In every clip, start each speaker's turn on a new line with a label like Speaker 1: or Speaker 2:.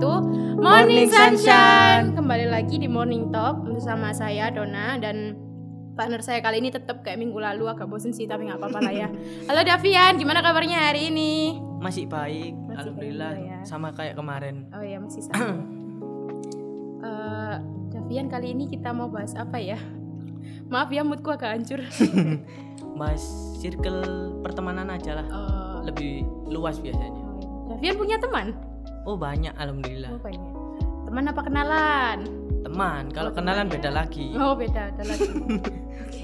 Speaker 1: wabarakatuh. Morning,
Speaker 2: Morning
Speaker 1: Sunshine.
Speaker 2: Sunshine.
Speaker 1: Kembali lagi di Morning Talk bersama saya Dona dan partner saya kali ini tetap kayak minggu lalu agak bosen sih tapi nggak apa-apa lah ya. Halo Davian, gimana kabarnya hari ini?
Speaker 2: Masih baik,
Speaker 1: Masih
Speaker 2: alhamdulillah.
Speaker 1: baik, ya.
Speaker 2: Sama kayak kemarin.
Speaker 1: Oh ya masih sama. Eh, Davian kali ini kita mau bahas apa ya? Maaf ya moodku agak hancur.
Speaker 2: Bahas circle pertemanan aja lah.
Speaker 1: Eh,
Speaker 2: Lebih luas biasanya.
Speaker 1: Davian punya teman?
Speaker 2: Oh, banyak alhamdulillah.
Speaker 1: Oh banyak. Teman apa kenalan?
Speaker 2: Teman, kalau
Speaker 1: Oh,
Speaker 2: kenalan
Speaker 1: teman ya.
Speaker 2: beda lagi.
Speaker 1: Oh beda, ada lagi. Oke.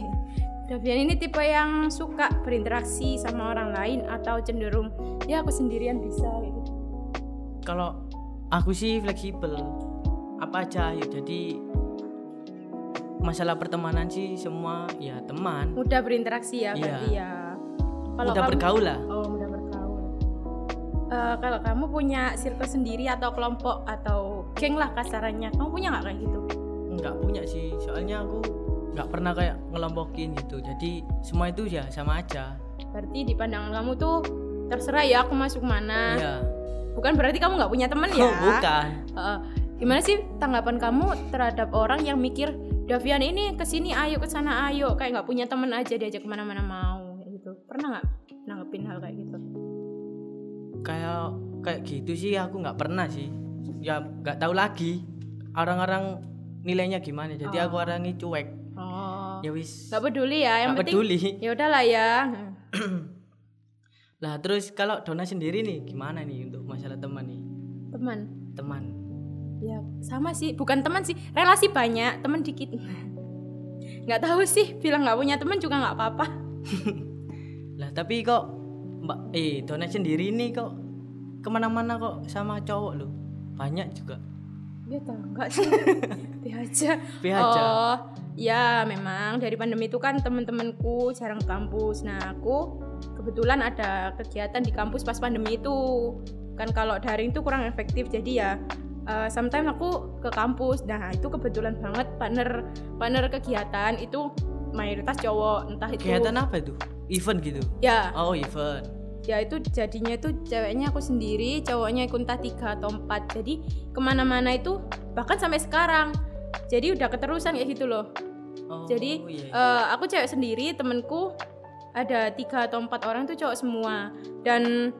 Speaker 1: Davian ini tipe yang suka berinteraksi sama orang lain atau cenderung ya aku sendirian bisa gitu.
Speaker 2: Kalau aku sih fleksibel. Apa aja ya. Jadi masalah pertemanan sih semua ya teman.
Speaker 1: Mudah berinteraksi ya
Speaker 2: Iya.
Speaker 1: berarti ya. Kalau
Speaker 2: Udah
Speaker 1: kamu-
Speaker 2: bergaul lah.
Speaker 1: Oh mudah. Eh, kalau kamu punya circle sendiri atau kelompok atau geng lah kasarannya, kamu punya nggak kayak gitu?
Speaker 2: Enggak punya sih. Soalnya aku nggak pernah kayak ngelompokin gitu. Jadi semua itu ya sama aja.
Speaker 1: Berarti di pandangan kamu tuh terserah ya aku masuk mana.
Speaker 2: Iya.
Speaker 1: Bukan berarti kamu nggak punya temen ya?
Speaker 2: Oh, bukan.
Speaker 1: Heeh. gimana sih tanggapan kamu terhadap orang yang mikir Davian ini ke sini ayo ke sana ayo kayak nggak punya temen aja diajak ke mana-mana mau kayak gitu pernah nggak nanggepin hal kayak gitu
Speaker 2: kayak kayak gitu sih aku nggak pernah sih. Ya nggak tahu lagi orang-orang nilainya gimana. Jadi aku orangnya cuek.
Speaker 1: Oh.
Speaker 2: Ya wis.
Speaker 1: Nggak peduli ya yang
Speaker 2: nggak
Speaker 1: penting
Speaker 2: peduli.
Speaker 1: ya udahlah ya.
Speaker 2: Lah terus kalau Dona sendiri nih gimana nih untuk masalah teman nih?
Speaker 1: Teman?
Speaker 2: Teman.
Speaker 1: Ya sama sih. Bukan teman sih relasi banyak teman dikit. Nggak tahu sih bilang nggak punya teman juga nggak apa-apa.
Speaker 2: Lah tapi kok mbak eh Dona sendiri nih kok. Ke mana-mana kok sama cowok loh. Banyak juga.
Speaker 1: Ya tahu nggak sih. Aja
Speaker 2: aja.
Speaker 1: oh ya memang dari pandemi itu kan teman-temanku jarang ke kampus. Nah aku kebetulan ada kegiatan di kampus pas pandemi itu. Kan kalau daring itu kurang efektif jadi ya uh, sometimes aku ke kampus. Nah itu kebetulan banget partner partner kegiatan itu mayoritas cowok. Entah itu
Speaker 2: kegiatan apa itu? Event gitu?
Speaker 1: Ya.
Speaker 2: Oh event
Speaker 1: ya itu jadinya itu ceweknya aku sendiri cowoknya ikut entah tiga atau empat. Jadi ke mana-mana itu bahkan sampai sekarang. Jadi udah keterusan kayak gitu loh.
Speaker 2: Oh,
Speaker 1: jadi
Speaker 2: iya.
Speaker 1: eh, aku cewek sendiri temenku ada tiga atau empat orang tuh cowok semua. Dan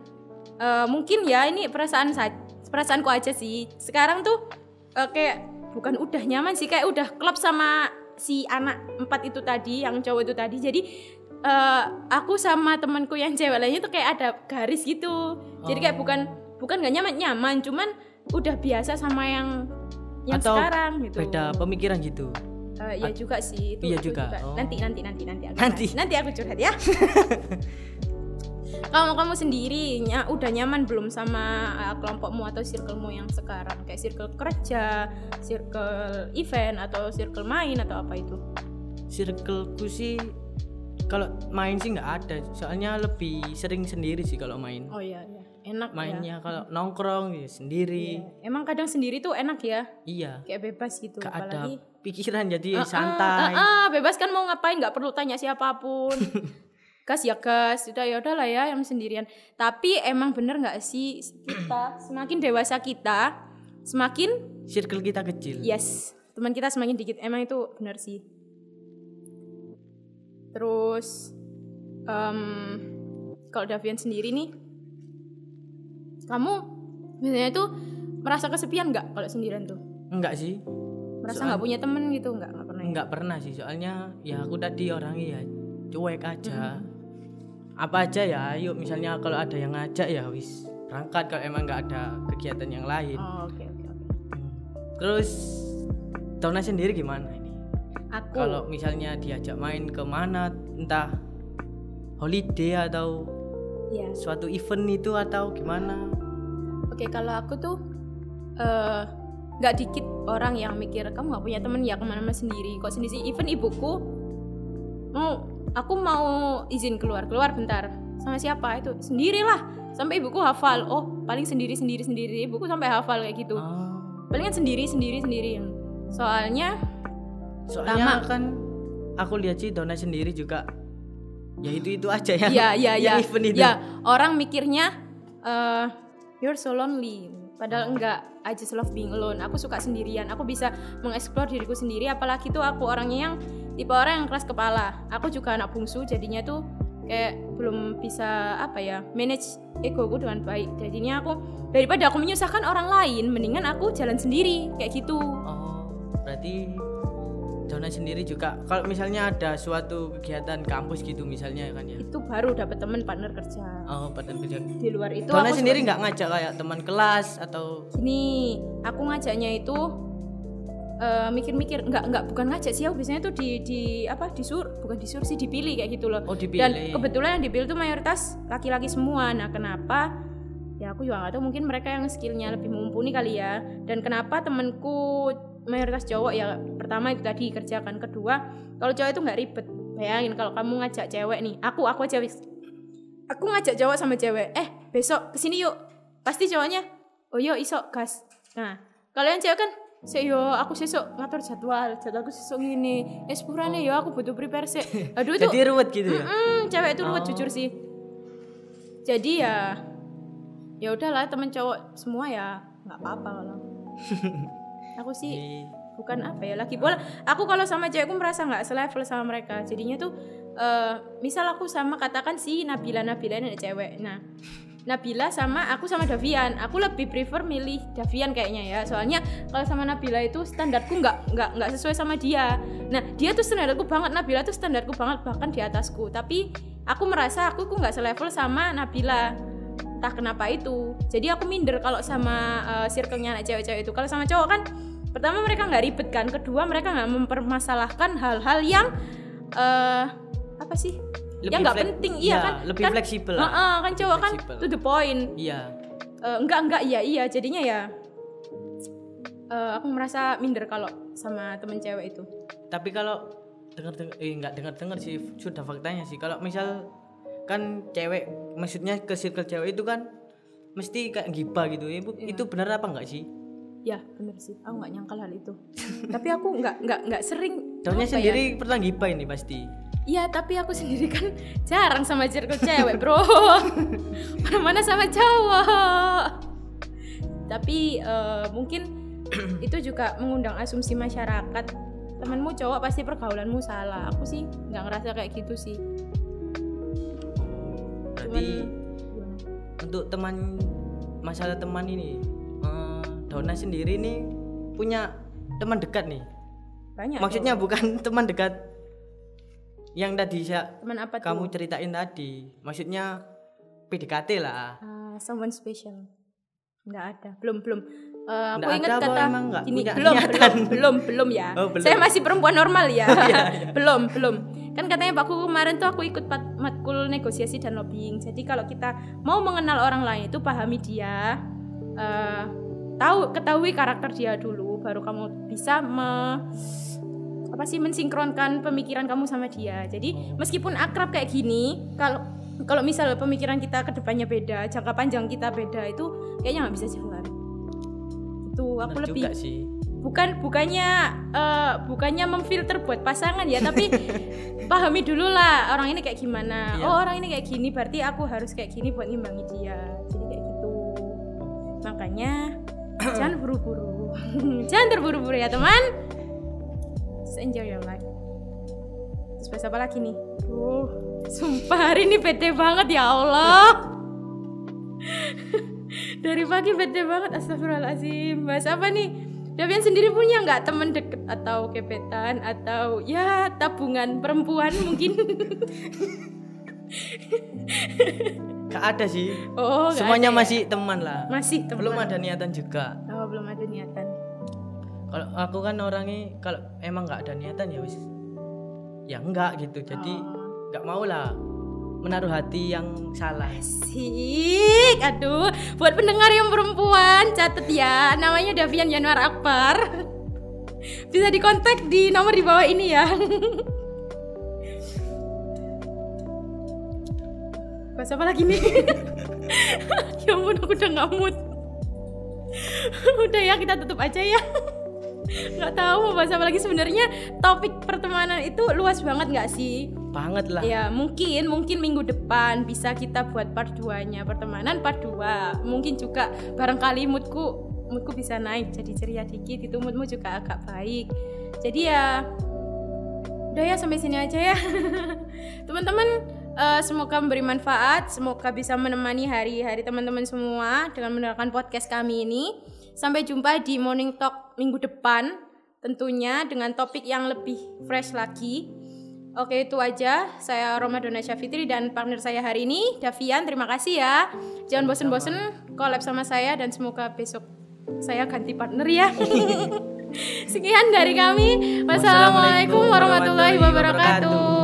Speaker 1: eh, mungkin ya ini perasaan sa- perasaanku aja sih. Sekarang tuh eh, kayak bukan udah nyaman sih kayak udah klop sama si anak empat itu tadi yang cowok itu tadi. Jadi eh, aku sama temanku yang cewek lainnya tuh kayak ada garis gitu jadi kayak
Speaker 2: Oh.
Speaker 1: bukan bukan gak nyaman nyaman cuman udah biasa sama yang yang
Speaker 2: Atau
Speaker 1: sekarang gitu
Speaker 2: beda pemikiran gitu
Speaker 1: Eh, iya juga sih itu,
Speaker 2: Iya
Speaker 1: itu
Speaker 2: juga. Oh.
Speaker 1: nanti nanti nanti nanti aku
Speaker 2: Nanti.
Speaker 1: nanti aku curhat ya kalau kamu sendiri nya- udah nyaman belum sama eh, kelompokmu atau circlemu yang sekarang kayak circle kerja circle event atau circle main atau apa itu
Speaker 2: circleku sih kalau main sih nggak ada soalnya lebih sering sendiri sih kalau main.
Speaker 1: Oh iya iya. Enak ya.
Speaker 2: Mainnya kalau nongkrong ya sendiri.
Speaker 1: Emang kadang sendiri tuh enak ya?
Speaker 2: Iya.
Speaker 1: Kayak bebas gitu
Speaker 2: gak ada
Speaker 1: apalagi
Speaker 2: pikiran jadi
Speaker 1: ah,
Speaker 2: santai.
Speaker 1: ah, ah, bebas kan mau ngapain? Nggak perlu tanya siapa pun. Gas ya gas. Udah ya udahlah ya yang sendirian. Tapi emang bener nggak sih kita semakin dewasa kita semakin
Speaker 2: circle kita kecil.
Speaker 1: Yes. Teman kita semakin dikit. Emang itu bener sih terus em, kalau Davian sendiri nih kamu biasanya tuh merasa kesepian nggak kalau sendirian tuh?
Speaker 2: Enggak sih.
Speaker 1: Merasa nggak punya temen gitu? Nggak nggak pernah ya?
Speaker 2: enggak pernah sih soalnya ya aku tadi orangnya ya cuek aja. Apa aja ya ayo misalnya kalau ada yang ngajak ya wis berangkat kalau emang nggak ada kegiatan yang lain.
Speaker 1: Oh oke oke oke.
Speaker 2: Hmm. terus Dona sendiri gimana
Speaker 1: aku
Speaker 2: kalau misalnya diajak main ke mana entah holiday atau
Speaker 1: ya
Speaker 2: suatu event itu atau gimana
Speaker 1: Oke, kalau aku tuh eh, nggak dikit orang yang mikir kamu nggak punya temen ya ke mana-mana sendiri. Kok sendiri sih? Even ibuku mau aku mau izin keluar keluar bentar sama siapa itu sendirilah sampai ibuku hafal. Oh paling sendiri sendiri sendiri. Ibuku sampai hafal kayak gitu.
Speaker 2: oh,
Speaker 1: Palingan sendiri sendiri sendiri. Soalnya
Speaker 2: soalnya
Speaker 1: Lama.
Speaker 2: kan aku lihat sih Dona sendiri juga. Ya itu itu aja
Speaker 1: ya. Ya ya
Speaker 2: yang event itu.
Speaker 1: Ya orang mikirnya eh you're so lonely. Padahal enggak. I just love being alone. Aku suka sendirian. Aku bisa mengeksplor diriku sendiri. Apalagi tuh aku orangnya yang tipe orang yang keras kepala. Aku juga anak bungsu jadinya tuh kayak belum bisa apa ya manage egoku dengan baik. Jadinya aku daripada aku menyusahkan orang lain mendingan aku jalan sendiri. Kayak gitu.
Speaker 2: Oh berarti Dona sendiri juga. Kalau misalnya ada suatu kegiatan kampus gitu misalnya kan ya?
Speaker 1: Itu baru dapat teman partner kerja.
Speaker 2: Oh partner kerja.
Speaker 1: Di luar itu
Speaker 2: Dona
Speaker 1: aku
Speaker 2: sendiri nggak ngajak kayak teman kelas atau?
Speaker 1: Gini, aku ngajaknya itu eh, mikir-mikir nggak nggak bukan ngajak sih aku biasanya tuh di di apa disur bukan disur sih dipilih kayak gitu loh.
Speaker 2: Oh
Speaker 1: dan
Speaker 2: dipilih.
Speaker 1: kebetulan yang dipilih tuh mayoritas laki-laki semua. Nah kenapa? Ya aku juga nggak tahu mungkin mereka yang skillnya lebih mumpuni kali ya. Dan kenapa temenku mayoritas cowok ya pertama itu tadi kerjakan kedua kalau cowok itu nggak ribet bayangin kalau kamu ngajak cewek nih aku aku aja wis aku ngajak cowok sama cewek eh besok ke sini yuk pasti cowoknya oh yuk isok gas nah kalian cewek kan Sik yo, aku sesuk ngatur jadwal, jadwalku sesuk gini. Eh sepurane yo, aku butuh prepare sih. Aduh itu
Speaker 2: jadi ruwet gitu ya
Speaker 1: Mm, cewek itu ruwet
Speaker 2: Oh.
Speaker 1: jujur sih. Jadi ya ya udahlah temen cowok semua ya nggak apa-apa kalau. aku sih
Speaker 2: Jadi,
Speaker 1: bukan apa ya lagi pula aku kalau sama cewekku merasa nggak selevel sama mereka. Jadinya tuh eh, misal aku sama katakan si Nabila Nabila ini cewek. Nah Nabila sama aku sama Davian. Aku lebih prefer milih Davian kayaknya ya. Soalnya kalau sama Nabila itu standarku nggak nggak nggak sesuai sama dia. Nah dia tuh standarku banget. Nabila tuh standarku banget bahkan di atasku. Tapi aku merasa aku kok nggak selevel sama Nabila. Entah kenapa itu. Jadi aku minder kalau sama eh, circle-nya anak cewek-cewek itu. Kalau sama cowok kan pertama mereka nggak ribet kan? Kedua mereka nggak mempermasalahkan hal-hal yang eh apa sih? Yang nggak penting. Iya
Speaker 2: ya,
Speaker 1: kan?
Speaker 2: lebih
Speaker 1: kan,
Speaker 2: fleksibel lah.
Speaker 1: Heeh, kan cowok kan to the point.
Speaker 2: Iya.
Speaker 1: Eh, enggak enggak iya iya. Jadinya ya eh, aku merasa minder kalau sama temen cewek itu.
Speaker 2: Tapi kalau dengar dengar eh nggak dengar dengar sih sudah faktanya sih. Kalau misal kan cewek maksudnya ke circle cewek itu kan mesti kayak gibah gitu. Ya Bu,
Speaker 1: Iya.
Speaker 2: itu benar apa enggak sih
Speaker 1: ya bener sih aku nggak nyangkal hal itu tapi aku nggak nggak nggak sering apa ya,
Speaker 2: sendiri pernah gibah ini pasti
Speaker 1: Iya, tapi aku sendiri kan jarang sama circle cewek, bro. Mana-mana sama cowok. Tapi eh, mungkin itu juga mengundang asumsi masyarakat. Temenmu cowok pasti pergaulanmu salah. Aku sih nggak ngerasa kayak gitu sih.
Speaker 2: berarti
Speaker 1: Cuman,
Speaker 2: untuk teman masalah teman ini Dona sendiri nih punya teman dekat nih
Speaker 1: banyak.
Speaker 2: maksudnya
Speaker 1: tuh.
Speaker 2: bukan teman dekat yang tadi saya
Speaker 1: teman apa
Speaker 2: kamu
Speaker 1: tuh?
Speaker 2: ceritain tadi maksudnya PDKT lah
Speaker 1: Ah, someone special. Nggak ada. Belum belum. Eh, aku ingat kata
Speaker 2: emang punya
Speaker 1: belum belum belum belum ya.
Speaker 2: Oh, belum.
Speaker 1: Saya masih perempuan normal ya.
Speaker 2: iya,
Speaker 1: belum belum. Kan katanya Pakku kemarin tuh aku ikut matkul negosiasi dan lobbying. Jadi kalau kita mau mengenal orang lain itu pahami dia, eh, tahu ketahui karakter dia dulu, baru kamu bisa me, apa sih mensinkronkan pemikiran kamu sama dia. Jadi meskipun akrab kayak gini, kalau kalau misal pemikiran kita ke depannya beda, jangka panjang kita beda itu kayaknya nggak bisa jalan. Itu aku
Speaker 2: Bener
Speaker 1: lebih
Speaker 2: juga sih
Speaker 1: bukan bukannya eh, bukannya memfilter buat pasangan ya tapi pahami dulu lah orang ini kayak gimana
Speaker 2: Iya.
Speaker 1: oh orang ini kayak gini berarti aku harus kayak gini buat ngimbangi dia jadi kayak gitu makanya jangan buru-buru. Jangan terburu-buru ya teman. Just enjoy your life. Terus bahas apa lagi nih? Uh sumpah hari ini bete banget ya Allah. Dari pagi bete banget astagfirullahaladzim. Bahas apa nih? Davian sendiri punya nggak temen deket atau kepetan atau ya tabungan perempuan mungkin
Speaker 2: gak ada sih.
Speaker 1: Oh
Speaker 2: semuanya
Speaker 1: ada ya?
Speaker 2: masih teman lah.
Speaker 1: Masih teman.
Speaker 2: Belum ada niatan juga.
Speaker 1: Oh belum ada niatan.
Speaker 2: Kalau aku kan orangnya kalau emang nggak ada niatan ya wis. Ya enggak gitu. Jadi
Speaker 1: Oh.
Speaker 2: nggak mau lah menaruh hati yang salah.
Speaker 1: Sik, aduh, buat pendengar yang perempuan catet ya, namanya Davian Januar Akbar. Bisa dikontak di nomor di bawah ini ya. Bahas apa lagi nih? ya ampun, aku udah nggak mood. udah ya kita tutup aja ya. nggak tahu mau bahas apa lagi sebenarnya topik pertemanan itu luas banget nggak sih?
Speaker 2: banget lah
Speaker 1: Ya mungkin mungkin minggu depan bisa kita buat part 2 nya pertemanan part 2 Mungkin juga barangkali moodku moodku bisa naik jadi ceria dikit itu moodmu juga agak baik Jadi ya udah ya sampai sini aja ya Teman-teman eh, semoga memberi manfaat Semoga bisa menemani hari-hari teman-teman semua Dengan mendengarkan podcast kami ini. Sampai jumpa di Morning Talk minggu depan Tentunya dengan topik yang lebih fresh lagi. Oke itu aja. Saya Roma Donasya Fitri dan partner saya hari ini Davian. Terima kasih ya. Jangan bosen-bosen collab sama saya dan semoga besok saya ganti partner ya. Sekian dari kami. Wassalamualaikum warahmatullahi wabarakatuh